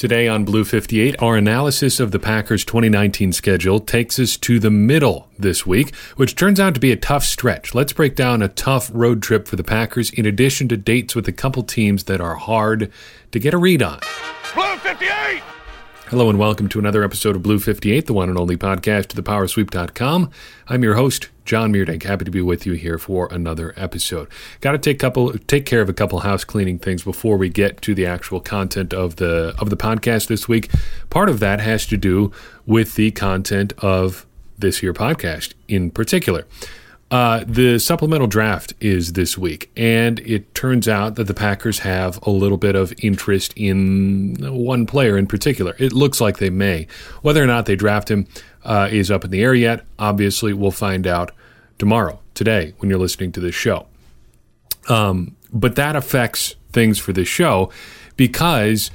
Today on Blue 58, our analysis of the Packers' 2019 schedule takes us to the middle this week, which turns out to be a tough stretch. Let's break down a tough road trip for the Packers, in addition to dates with a couple teams that are hard to get a read on. Blue 58! Hello and welcome to another episode of Blue 58, the one and only podcast to thepowersweep.com. I'm your host, John Meerdink. Happy to be with you here for another episode. Got to take couple take care of a couple house cleaning things before we get to the actual content of the of the podcast this week. Part of that has to do with the content of this here podcast in particular. Uh, the supplemental draft is this week, and it turns out that the Packers have a little bit of interest in one player in particular. It looks like they may. Whether or not they draft him uh, is up in the air yet. Obviously, we'll find out tomorrow, today, when you're listening to this show. Um, but that affects things for this show because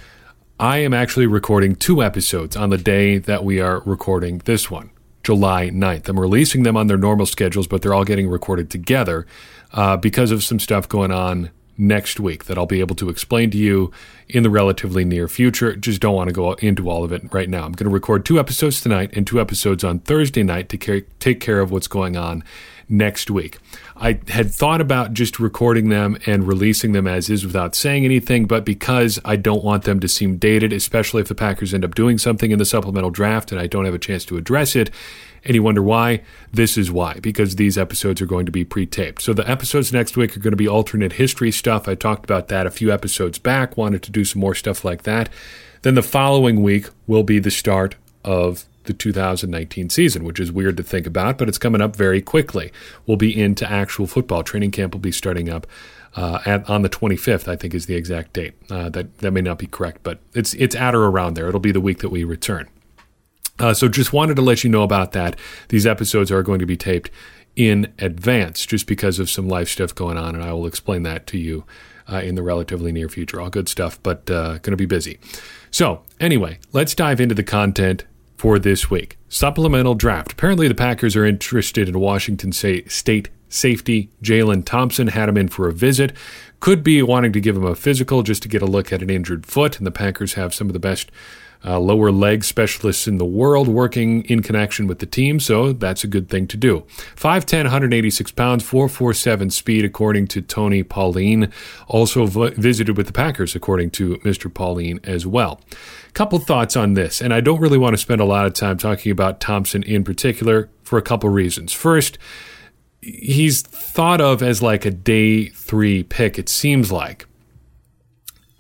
I am actually recording two episodes on the day that we are recording this one. July 9th. I'm releasing them on their normal schedules, but they're all getting recorded together uh, because of some stuff going on next week that I'll be able to explain to you in the relatively near future. Just don't want to go into all of it right now. I'm going to record two episodes tonight and two episodes on Thursday night to care, take care of what's going on next week. I had thought about just recording them and releasing them as is without saying anything, but because I don't want them to seem dated, especially if the Packers end up doing something in the supplemental draft and I don't have a chance to address it, and you wonder why? This is why, because these episodes are going to be pre taped. So the episodes next week are going to be alternate history stuff. I talked about that a few episodes back, wanted to do some more stuff like that. Then the following week will be the start of the 2019 season, which is weird to think about, but it's coming up very quickly. We'll be into actual football. Training camp will be starting up uh, at, on the 25th, I think is the exact date. Uh, that that may not be correct, but it's it's at or around there. It'll be the week that we return. Uh, so just wanted to let you know about that. These episodes are going to be taped in advance, just because of some life stuff going on, and I will explain that to you uh, in the relatively near future. All good stuff, but uh, going to be busy. So anyway, let's dive into the content for this week. Supplemental draft. Apparently, the Packers are interested in Washington State safety. Jalen Thompson had him in for a visit. Could be wanting to give him a physical just to get a look at an injured foot, and the Packers have some of the best uh, lower leg specialists in the world working in connection with the team, so that's a good thing to do. 5'10, 186 pounds, 447 speed, according to Tony Pauline. Also v- visited with the Packers, according to Mr. Pauline as well. Couple thoughts on this, and I don't really want to spend a lot of time talking about Thompson in particular for a couple reasons. First, he's thought of as like a day three pick, it seems like.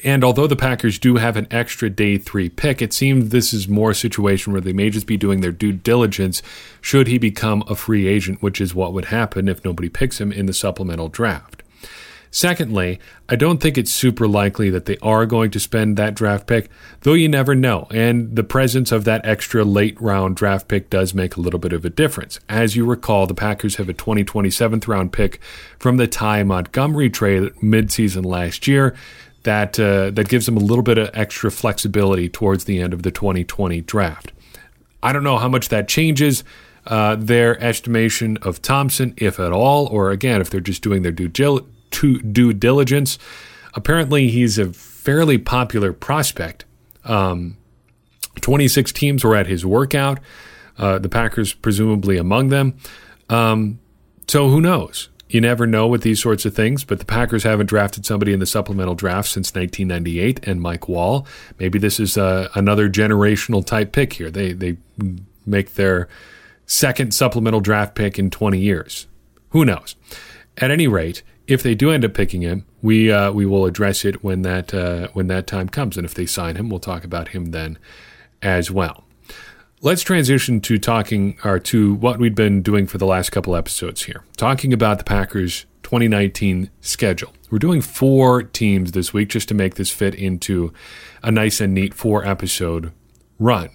And although the Packers do have an extra day three pick, it seems this is more a situation where they may just be doing their due diligence should he become a free agent, which is what would happen if nobody picks him in the supplemental draft. Secondly, I don't think it's super likely that they are going to spend that draft pick, though you never know. And the presence of that extra late round draft pick does make a little bit of a difference. As you recall, the Packers have a 2027th round pick from the Ty Montgomery trade midseason last year that uh, that gives them a little bit of extra flexibility towards the end of the 2020 draft. I don't know how much that changes uh, their estimation of Thompson, if at all, or again, if they're just doing their due, due diligence. Apparently, he's a fairly popular prospect. Um, 26 teams were at his workout. Uh, the Packers, presumably among them. Um, so who knows? You never know with these sorts of things, but the Packers haven't drafted somebody in the supplemental draft since 1998 and Mike Wahle. Maybe this is uh, another generational type pick here. They they make their second supplemental draft pick in 20 years. Who knows? At any rate, if they do end up picking him, we uh, we will address it when that uh, when that time comes, and if they sign him, we'll talk about him then as well. Let's transition to talking or to what we've been doing for the last couple episodes here. Talking about the Packers 2019 schedule. We're doing four teams this week just to make this fit into a nice and neat four episode run.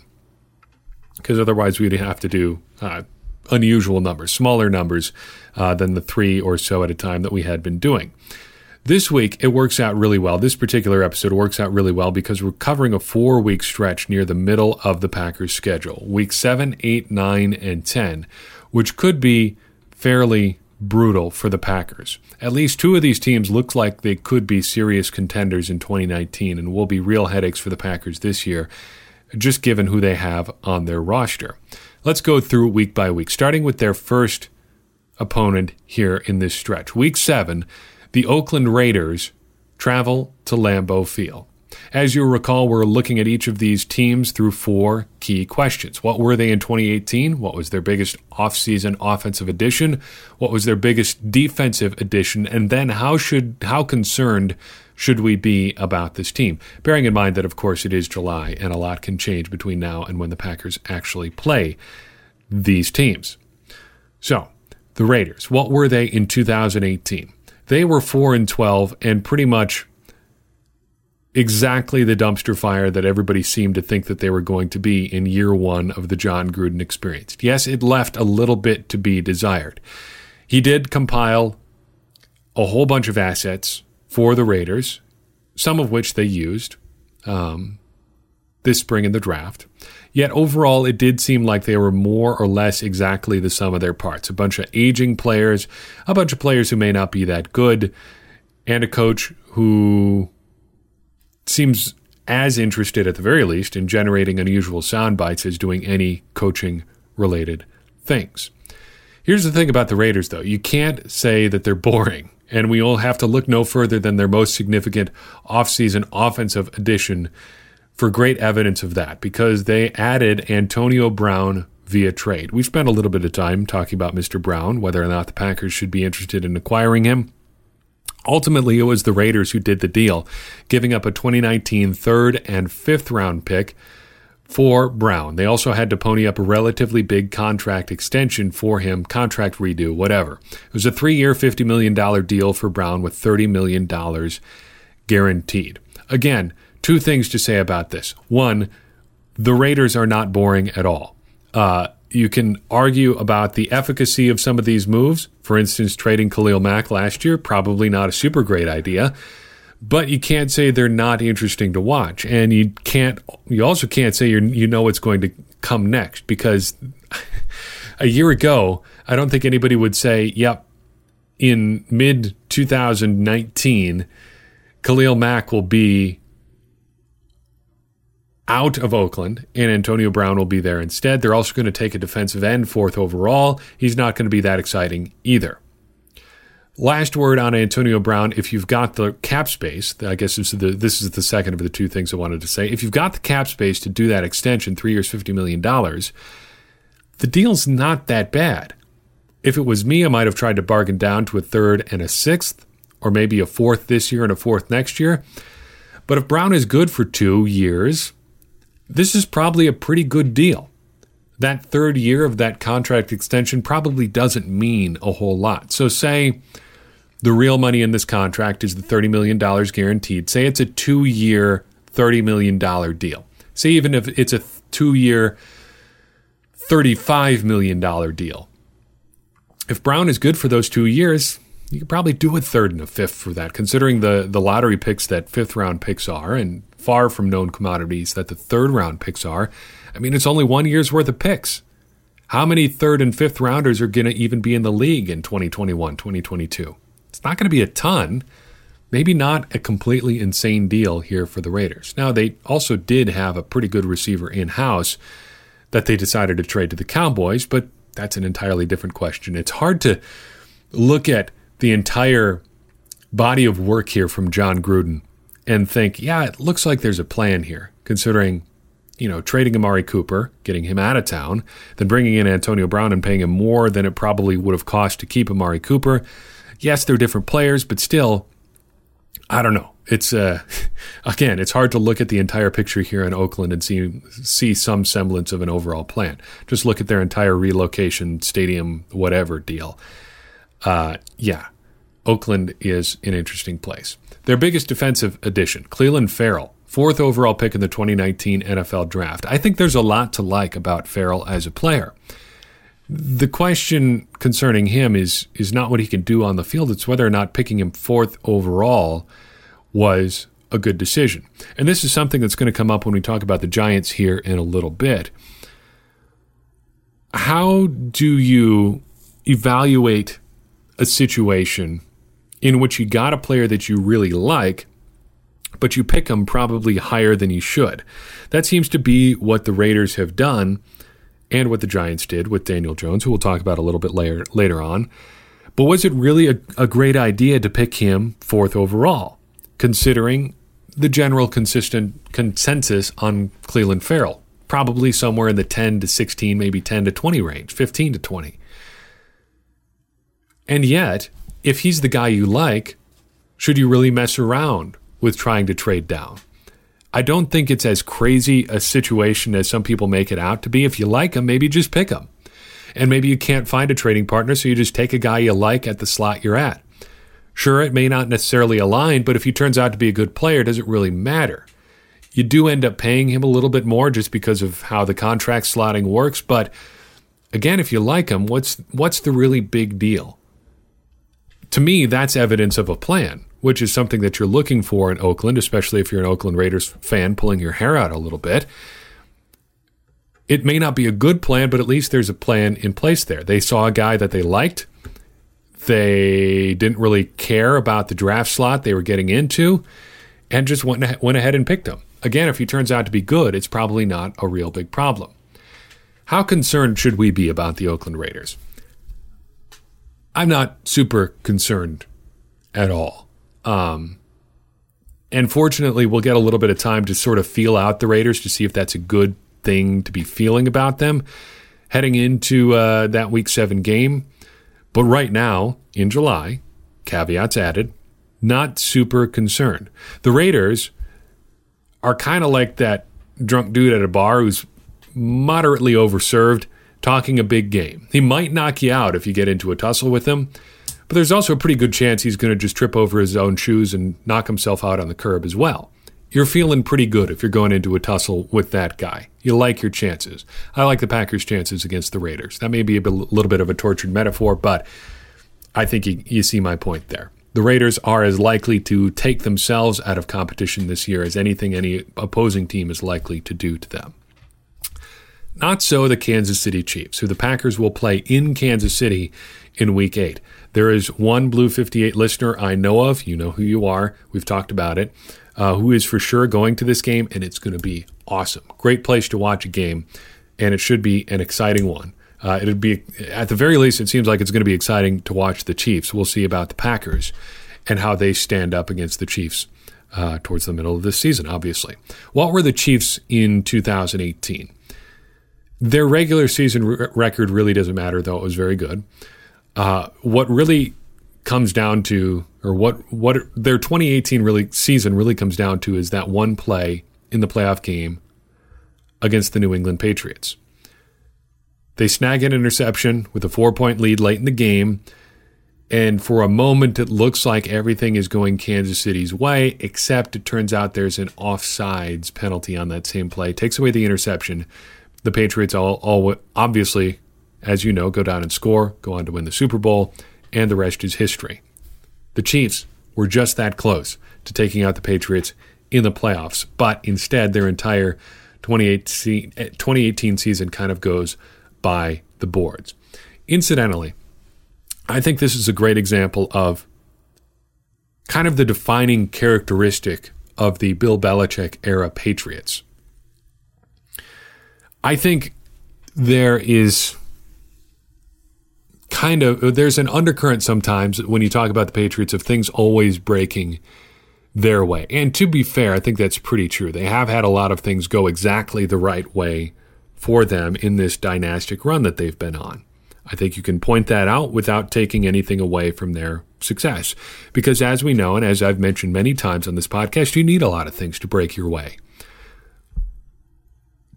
Because otherwise, we'd have to do uh, unusual numbers, smaller numbers uh, than the three or so at a time that we had been doing. This week, it works out really well. This particular episode works out really well because we're covering a four week stretch near the middle of the Packers' schedule week seven, eight, nine, and 10, which could be fairly brutal for the Packers. At least two of these teams look like they could be serious contenders in 2019 and will be real headaches for the Packers this year, just given who they have on their roster. Let's go through week by week, starting with their first opponent here in this stretch. Week seven, the Oakland Raiders travel to Lambeau Field. As you recall, we're looking at each of these teams through four key questions. What were they in 2018? What was their biggest offseason offensive addition? What was their biggest defensive addition? And then how should how concerned should we be about this team? Bearing in mind that of course it is July and a lot can change between now and when the Packers actually play these teams. So, the Raiders, what were they in 2018? They were 4 and 12 and pretty much exactly the dumpster fire that everybody seemed to think that they were going to be in year one of the Jon Gruden experience. Yes, it left a little bit to be desired. He did compile a whole bunch of assets for the Raiders, some of which they used um, this spring in the draft. Yet overall, it did seem like they were more or less exactly the sum of their parts. A bunch of aging players, a bunch of players who may not be that good, and a coach who seems as interested, at the very least, in generating unusual sound bites as doing any coaching related things. Here's the thing about the Raiders, though you can't say that they're boring, and we all have to look no further than their most significant offseason offensive addition for great evidence of that because they added Antonio Brown via trade. We spent a little bit of time talking about Mr. Brown, whether or not the Packers should be interested in acquiring him. Ultimately, it was the Raiders who did the deal, giving up a 2019 third and fifth round pick for Brown. They also had to pony up a relatively big contract extension for him, contract redo, whatever. It was a three year, $50 million deal for Brown with $30 million guaranteed. Again, two things to say about this. One, the Raiders are not boring at all. Uh, you can argue about the efficacy of some of these moves. For instance, trading Khalil Mack last year, probably not a super great idea. But you can't say they're not interesting to watch, and you can't. You also can't say you you know what's going to come next because a year ago, I don't think anybody would say, "Yep, in mid 2019, Khalil Mack will be out of Oakland, and Antonio Brown will be there instead. They're also going to take a defensive end, fourth overall. He's not going to be that exciting either. Last word on Antonio Brown. If you've got the cap space, I guess this is, the, this is the second of the two things I wanted to say. If you've got the cap space to do that extension, three years, $50 million, the deal's not that bad. If it was me, I might have tried to bargain down to a third and a sixth, or maybe a fourth this year and a fourth next year. But if Brown is good for two years, this is probably a pretty good deal. That third year of that contract extension probably doesn't mean a whole lot. So, say the real money in this contract is the $30 million guaranteed. Say it's a two year, $30 million deal. Say even if it's a two year, $35 million deal. If Brown is good for those two years, you could probably do a third and a fifth for that, considering the, the lottery picks that fifth round picks are, and far from known commodities that the third round picks are. I mean, it's only one year's worth of picks. How many third and fifth rounders are going to even be in the league in 2021, 2022? It's not going to be a ton. Maybe not a completely insane deal here for the Raiders. Now, they also did have a pretty good receiver in house that they decided to trade to the Cowboys, but that's an entirely different question. It's hard to look at the entire body of work here from Jon Gruden and think, yeah, it looks like there's a plan here, considering, you know, trading Amari Cooper, getting him out of town, then bringing in Antonio Brown and paying him more than it probably would have cost to keep Amari Cooper. Yes, they're different players, but still, I don't know. It's uh, again, it's hard to look at the entire picture here in Oakland and see see some semblance of an overall plan. Just look at their entire relocation, stadium, whatever deal. Uh, yeah, Oakland is an interesting place. Their biggest defensive addition, Clelin Ferrell, fourth overall pick in the 2019 NFL draft. I think there's a lot to like about Ferrell as a player. The question concerning him is is not what he can do on the field, it's whether or not picking him fourth overall was a good decision. And this is something that's going to come up when we talk about the Giants here in a little bit. How do you evaluate a situation in which you got a player that you really like, but you pick him probably higher than you should. That seems to be what the Raiders have done and what the Giants did with Daniel Jones, who we'll talk about a little bit later, later on. But was it really a, a great idea to pick him fourth overall, considering the general consistent consensus on Clelin Ferrell? Probably somewhere in the 10 to 16, maybe 10 to 20 range, 15 to 20. And yet, if he's the guy you like, should you really mess around with trying to trade down? I don't think it's as crazy a situation as some people make it out to be. If you like him, maybe just pick him. And maybe you can't find a trading partner, so you just take a guy you like at the slot you're at. Sure, it may not necessarily align, but if he turns out to be a good player, does it really matter? You do end up paying him a little bit more just because of how the contract slotting works, but again, if you like him, what's what's the really big deal? To me, that's evidence of a plan which is something that you're looking for in Oakland, especially if you're an Oakland Raiders fan pulling your hair out a little bit. It may not be a good plan, but at least there's a plan in place there. They saw a guy that they liked. They didn't really care about the draft slot they were getting into and just went, went ahead and picked him. Again, if he turns out to be good, it's probably not a real big problem. How concerned should we be about the Oakland Raiders? I'm not super concerned at all. Um, and fortunately, we'll get a little bit of time to sort of feel out the Raiders to see if that's a good thing to be feeling about them heading into uh, that week seven game. But right now, in July, caveats added, not super concerned. The Raiders are kind of like that drunk dude at a bar who's moderately overserved talking a big game. He might knock you out if you get into a tussle with him, but there's also a pretty good chance he's going to just trip over his own shoes and knock himself out on the curb as well. You're feeling pretty good if you're going into a tussle with that guy. You like your chances. I like the Packers' chances against the Raiders. That may be a little bit of a tortured metaphor, but I think you, you see my point there. The Raiders are as likely to take themselves out of competition this year as anything any opposing team is likely to do to them. Not so the Kansas City Chiefs, who the Packers will play in Kansas City in week eight. There is one Blue 58 listener I know of. You know who you are. We've talked about it. Uh, who is for sure going to this game, and it's going to be awesome. Great place to watch a game, and it should be an exciting one. Uh, it'd be, at the very least, it seems like it's going to be exciting to watch the Chiefs. We'll see about the Packers and how they stand up against the Chiefs uh, towards the middle of this season, obviously. What were the Chiefs in 2018? Their regular season record really doesn't matter, though it was very good. Uh, what really comes down to, or what what their 2018 really season really comes down to, is that one play in the playoff game against the New England Patriots. They snag an interception with a four point lead late in the game. And for a moment, it looks like everything is going Kansas City's way, except it turns out there's an offsides penalty on that same play. Takes away the interception. The Patriots all, all obviously as you know, go down and score, go on to win the Super Bowl, and the rest is history. The Chiefs were just that close to taking out the Patriots in the playoffs, but instead their entire 2018 eh, season kind of goes by the boards. Incidentally, I think this is a great example of kind of the defining characteristic of the Bill Belichick era Patriots. I think there is kind of there's an undercurrent sometimes when you talk about the Patriots of things always breaking their way. And to be fair, I think that's pretty true. They have had a lot of things go exactly the right way for them in this dynastic run that they've been on. I think you can point that out without taking anything away from their success. Because as we know, and as I've mentioned many times on this podcast, you need a lot of things to break your way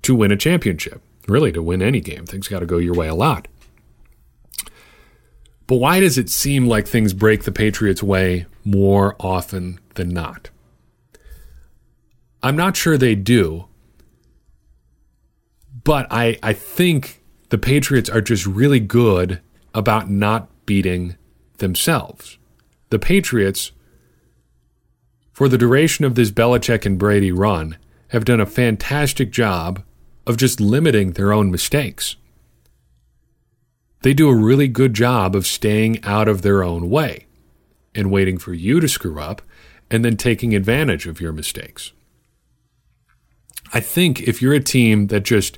to win a championship. Really, to win any game, things got to go your way a lot. But why does it seem like things break the Patriots' way more often than not? I'm not sure they do, but I, I think the Patriots are just really good about not beating themselves. The Patriots, for the duration of this Belichick and Brady run, have done a fantastic job of just limiting their own mistakes. They do a really good job of staying out of their own way and waiting for you to screw up and then taking advantage of your mistakes. I think if you're a team that just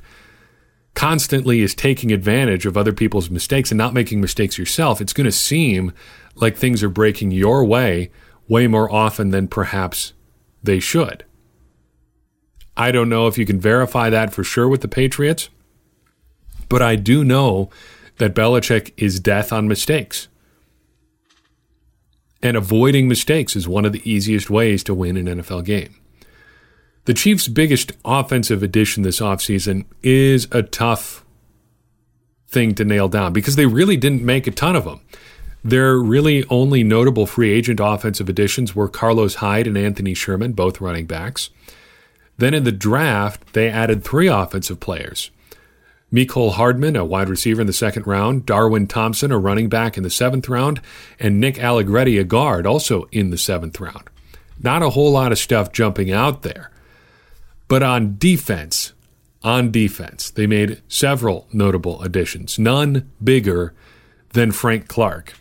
constantly is taking advantage of other people's mistakes and not making mistakes yourself, it's going to seem like things are breaking your way way more often than perhaps they should. I don't know if you can verify that for sure with the Patriots, but I do know that Belichick is death on mistakes. And avoiding mistakes is one of the easiest ways to win an NFL game. The Chiefs' biggest offensive addition this offseason is a tough thing to nail down because they really didn't make a ton of them. Their really only notable free agent offensive additions were Carlos Hyde and Anthony Sherman, both running backs. Then in the draft, they added three offensive players Mecole Hardman, a wide receiver in the second round, Darwin Thompson, a running back in the seventh round, and Nick Allegretti, a guard, also in the seventh round. Not a whole lot of stuff jumping out there. But on defense, on defense, they made several notable additions, none bigger than Frank Clark,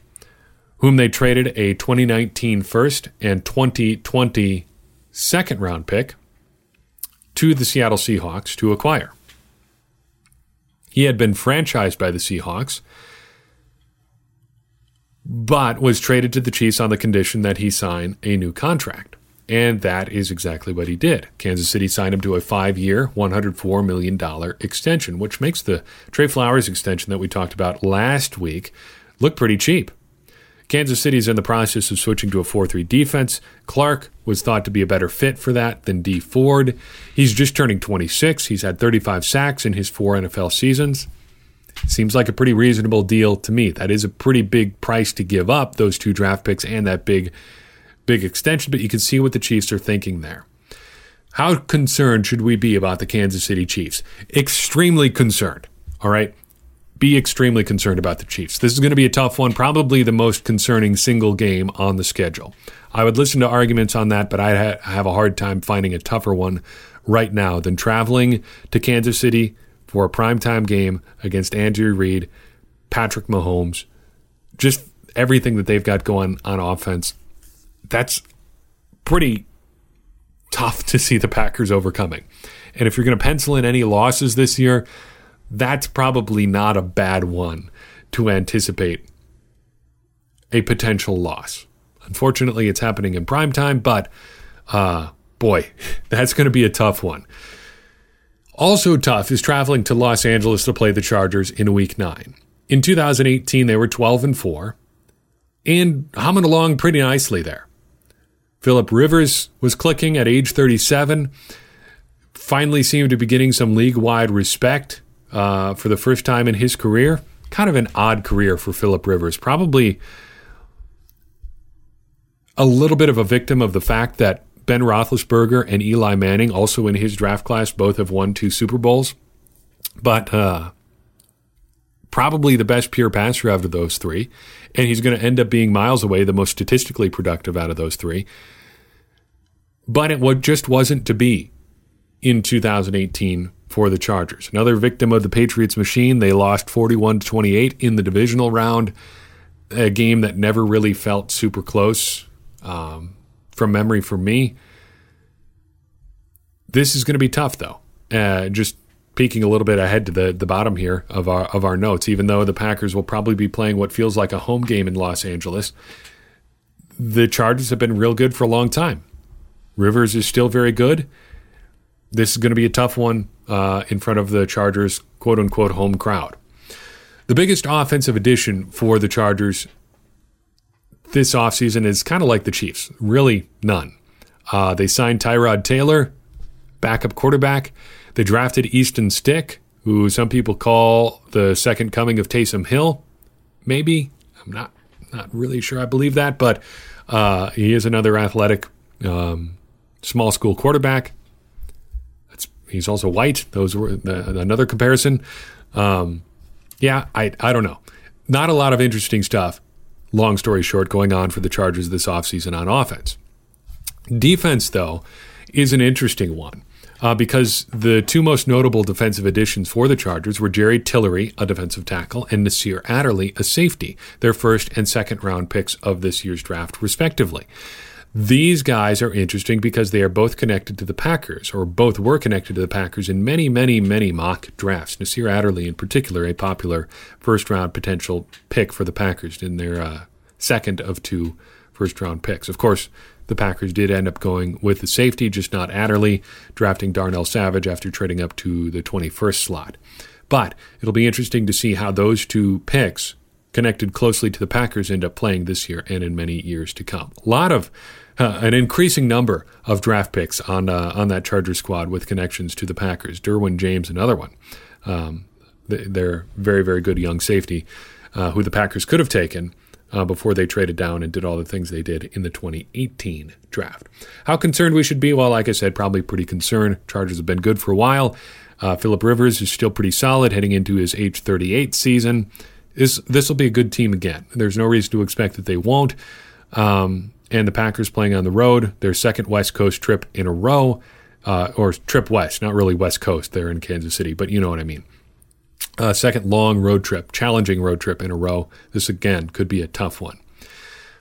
whom they traded a 2019 first and 2020 second round pick to the Seattle Seahawks to acquire. He had been franchised by the Seahawks, but was traded to the Chiefs on the condition that he sign a new contract. And that is exactly what he did. Kansas City signed him to a five year, $104 million extension, which makes the Trey Flowers extension that we talked about last week look pretty cheap. Kansas City is in the process of switching to a 4 3 defense. Clark was thought to be a better fit for that than Dee Ford. He's just turning 26. He's had 35 sacks in his four NFL seasons. Seems like a pretty reasonable deal to me. That is a pretty big price to give up, those two draft picks and that big big extension, but you can see what the Chiefs are thinking there. How concerned should we be about the Kansas City Chiefs? Extremely concerned. All right. Be extremely concerned about the Chiefs. This is going to be a tough one, probably the most concerning single game on the schedule. I would listen to arguments on that, but I have a hard time finding a tougher one right now than traveling to Kansas City for a primetime game against Andrew Reid, Patrick Mahomes, just everything that they've got going on offense that's pretty tough to see the Packers overcoming. And if you're going to pencil in any losses this year, that's probably not a bad one to anticipate a potential loss. Unfortunately, it's happening in prime time, but uh, boy, that's going to be a tough one. Also tough is traveling to Los Angeles to play the Chargers in week 9. In 2018, they were 12 and 4 and humming along pretty nicely there. Philip Rivers was clicking at age 37. Finally seemed to be getting some league wide respect uh, for the first time in his career. Kind of an odd career for Philip Rivers. Probably a little bit of a victim of the fact that Ben Roethlisberger and Eli Manning, also in his draft class, both have won two Super Bowls. But uh, probably the best pure passer out of those three. And he's going to end up being miles away the most statistically productive out of those three. But it just wasn't to be in 2018 for the Chargers. Another victim of the Patriots machine. They lost 41 to 28 in the divisional round, a game that never really felt super close um, from memory for me. This is going to be tough, though. Uh, just peeking a little bit ahead to the, the bottom here of our of our notes, even though the Packers will probably be playing what feels like a home game in Los Angeles, the Chargers have been real good for a long time. Rivers is still very good. This is going to be a tough one uh, in front of the Chargers' quote unquote home crowd. The biggest offensive addition for the Chargers this offseason is kind of like the Chiefs really none. Uh, they signed Tyrod Taylor, backup quarterback. They drafted Easton Stick, who some people call the second coming of Taysom Hill. Maybe. I'm not, not really sure I believe that, but uh, he is another athletic um, small school quarterback. He's also white. Those were the, another comparison. Um, yeah, I, I don't know. Not a lot of interesting stuff, long story short, going on for the Chargers this offseason on offense. Defense, though, is an interesting one. uh, because the two most notable defensive additions for the Chargers were Jerry Tillery, a defensive tackle, and Nasir Adderley, a safety, their first and second round picks of this year's draft, respectively. These guys are interesting because they are both connected to the Packers, or both were connected to the Packers in many, many, many mock drafts. Nasir Adderley, in particular, a popular first round potential pick for the Packers in their uh, second of two first round picks. Of course, the Packers did end up going with the safety, just not Adderley, drafting Darnell Savage after trading up to the 21st slot. But it'll be interesting to see how those two picks, connected closely to the Packers, end up playing this year and in many years to come. A lot of an increasing number of draft picks on uh, on that Charger squad with connections to the Packers. Derwin James, another one. Um, they're very very good young safety uh, who the Packers could have taken. Uh, before they traded down and did all the things they did in the 2018 draft. How concerned we should be? Well, like I said, probably pretty concerned. Chargers have been good for a while. Uh, Philip Rivers is still pretty solid heading into his age 38 season. This this will be a good team again. There's no reason to expect that they won't. Um, and the Packers playing on the road, their second West Coast trip in a row, uh, or trip west, not really West Coast there in Kansas City, but you know what I mean. Uh, second long road trip, challenging road trip in a row. This again could be a tough one.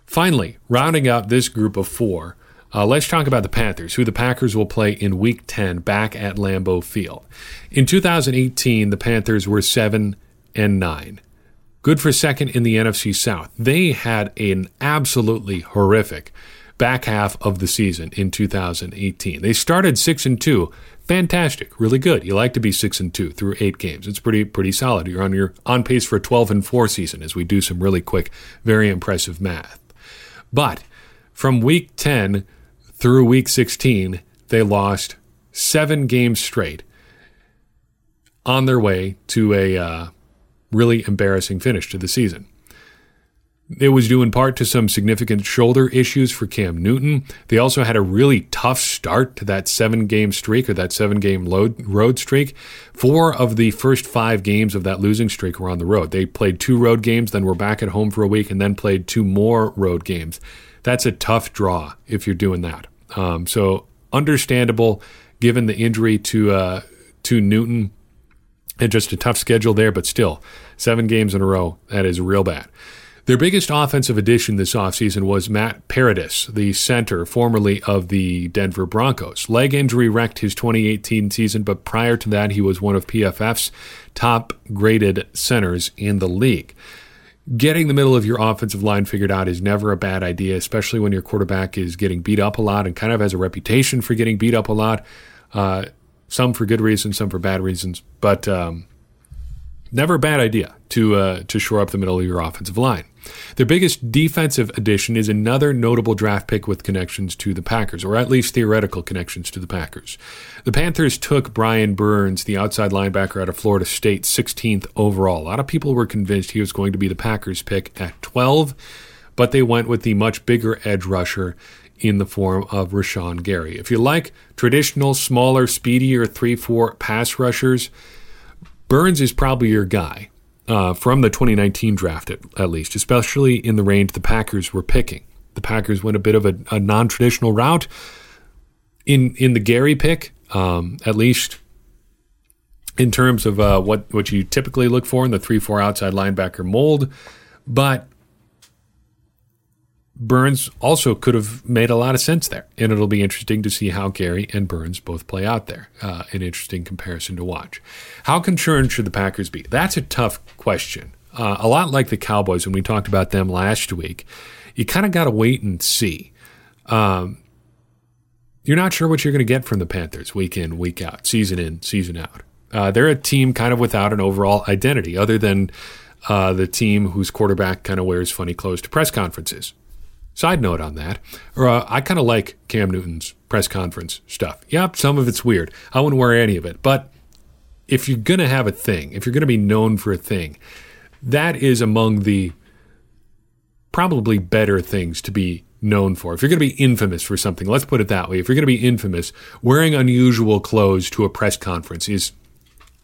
Finally, rounding out this group of four, uh, let's talk about the Panthers, who the Packers will play in Week 10 back at Lambeau Field. In 2018, the Panthers were seven and nine good for second in the NFC South. They had an absolutely horrific back half of the season in 2018. They started 6 and 2. Fantastic, really good. You like to be 6 and 2 through 8 games. It's pretty pretty solid. You're on your on pace for a 12 and 4 season as we do some really quick, very impressive math. But from week 10 through week 16, they lost 7 games straight on their way to a uh, really embarrassing finish to the season. It was due in part to some significant shoulder issues for Cam Newton. They also had a really tough start to that seven game streak or that seven game road streak. Four of the first five games of that losing streak were on the road. They played two road games, then were back at home for a week, and then played two more road games. That's a tough draw if you're doing that. Um, so understandable given the injury to uh, to Newton and just a tough schedule there, but still, seven games in a row, that is real bad. Their biggest offensive addition this offseason was Matt Paradis, the center formerly of the Denver Broncos. Leg injury wrecked his 2018 season, but prior to that, he was one of PFF's top graded centers in the league. Getting the middle of your offensive line figured out is never a bad idea, especially when your quarterback is getting beat up a lot and kind of has a reputation for getting beat up a lot. Uh, some for good reasons, some for bad reasons, but um, never a bad idea to uh, to shore up the middle of your offensive line. Their biggest defensive addition is another notable draft pick with connections to the Packers, or at least theoretical connections to the Packers. The Panthers took Brian Burns, the outside linebacker out of Florida State, 16th overall. A lot of people were convinced he was going to be the Packers pick at 12, but they went with the much bigger edge rusher in the form of Rashan Gary. If you like traditional, smaller, speedier 3 4 pass rushers, Burns is probably your guy uh, from the 2019 draft, at, at, least, especially in the range the Packers were picking. The Packers went a bit of a, a non traditional route in, in the Gary pick, um, at least in terms of uh, what, what you typically look for in the 3 4 outside linebacker mold. But Burns also could have made a lot of sense there. And it'll be interesting to see how Gary and Burns both play out there. Uh, an interesting comparison to watch. How concerned should the Packers be? That's a tough question. Uh, a lot like the Cowboys when we talked about them last week. You kind of got to wait and see. Um, you're not sure what you're going to get from the Panthers week in, week out, season in, season out. Uh, they're a team kind of without an overall identity other than uh, the team whose quarterback kind of wears funny clothes to press conferences. Side note on that, or uh, I kind of like Cam Newton's press conference stuff. Yep, some of it's weird. I wouldn't wear any of it, but if you're going to have a thing, if you're going to be known for a thing, that is among the probably better things to be known for. If you're going to be infamous for something, let's put it that way. If you're going to be infamous, wearing unusual clothes to a press conference is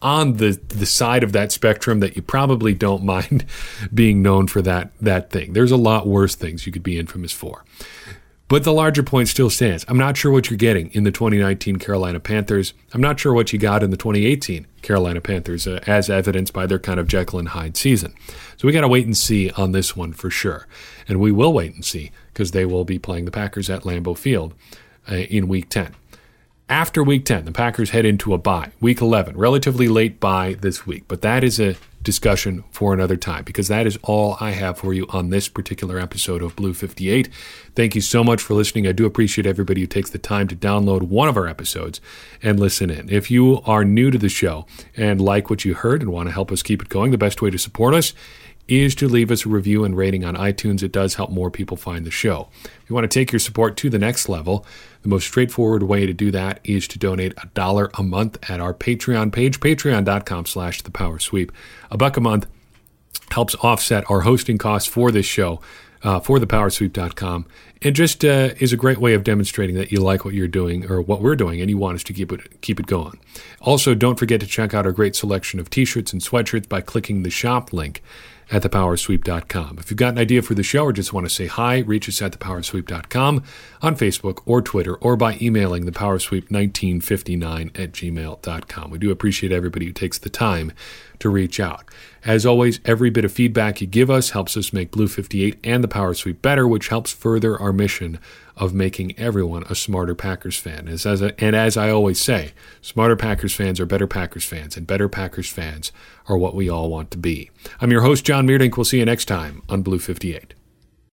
on the the side of that spectrum that you probably don't mind being known for that that thing. There's a lot worse things you could be infamous for. But the larger point still stands. I'm not sure what you're getting in the 2019 Carolina Panthers. I'm not sure what you got in the 2018 Carolina Panthers, uh, as evidenced by their kind of Jekyll and Hyde season. So we got to wait and see on this one for sure. And we will wait and see because they will be playing the Packers at Lambeau Field uh, in week 10. After week 10, the Packers head into a bye. Week 11, relatively late bye this week, but that is a discussion for another time because that is all I have for you on this particular episode of Blue 58. Thank you so much for listening. I do appreciate everybody who takes the time to download one of our episodes and listen in. If you are new to the show and like what you heard and want to help us keep it going, the best way to support us is to leave us a review and rating on iTunes. It does help more people find the show. If you want to take your support to the next level, the most straightforward way to do that is to donate a dollar a month at our Patreon page, patreon.com slash the. A buck a month helps offset our hosting costs for this show. Uh, for thepowersweep.com and just uh, is a great way of demonstrating that you like what you're doing or what we're doing and you want us to keep it keep it going. Also, don't forget to check out our great selection of t-shirts and sweatshirts by clicking the shop link at thepowersweep.com. If you've got an idea for the show or just want to say hi, reach us at thepowersweep.com on Facebook or Twitter or by emailing thepowersweep1959 at gmail.com. We do appreciate everybody who takes the time to reach out. As always, every bit of feedback you give us helps us make Blue 58 and the Power Sweep better, which helps further our mission of making everyone a smarter Packers fan. As, as a, and as I always say, smarter Packers fans are better Packers fans, and better Packers fans are what we all want to be. I'm your host, John Meerdink. We'll see you next time on Blue 58.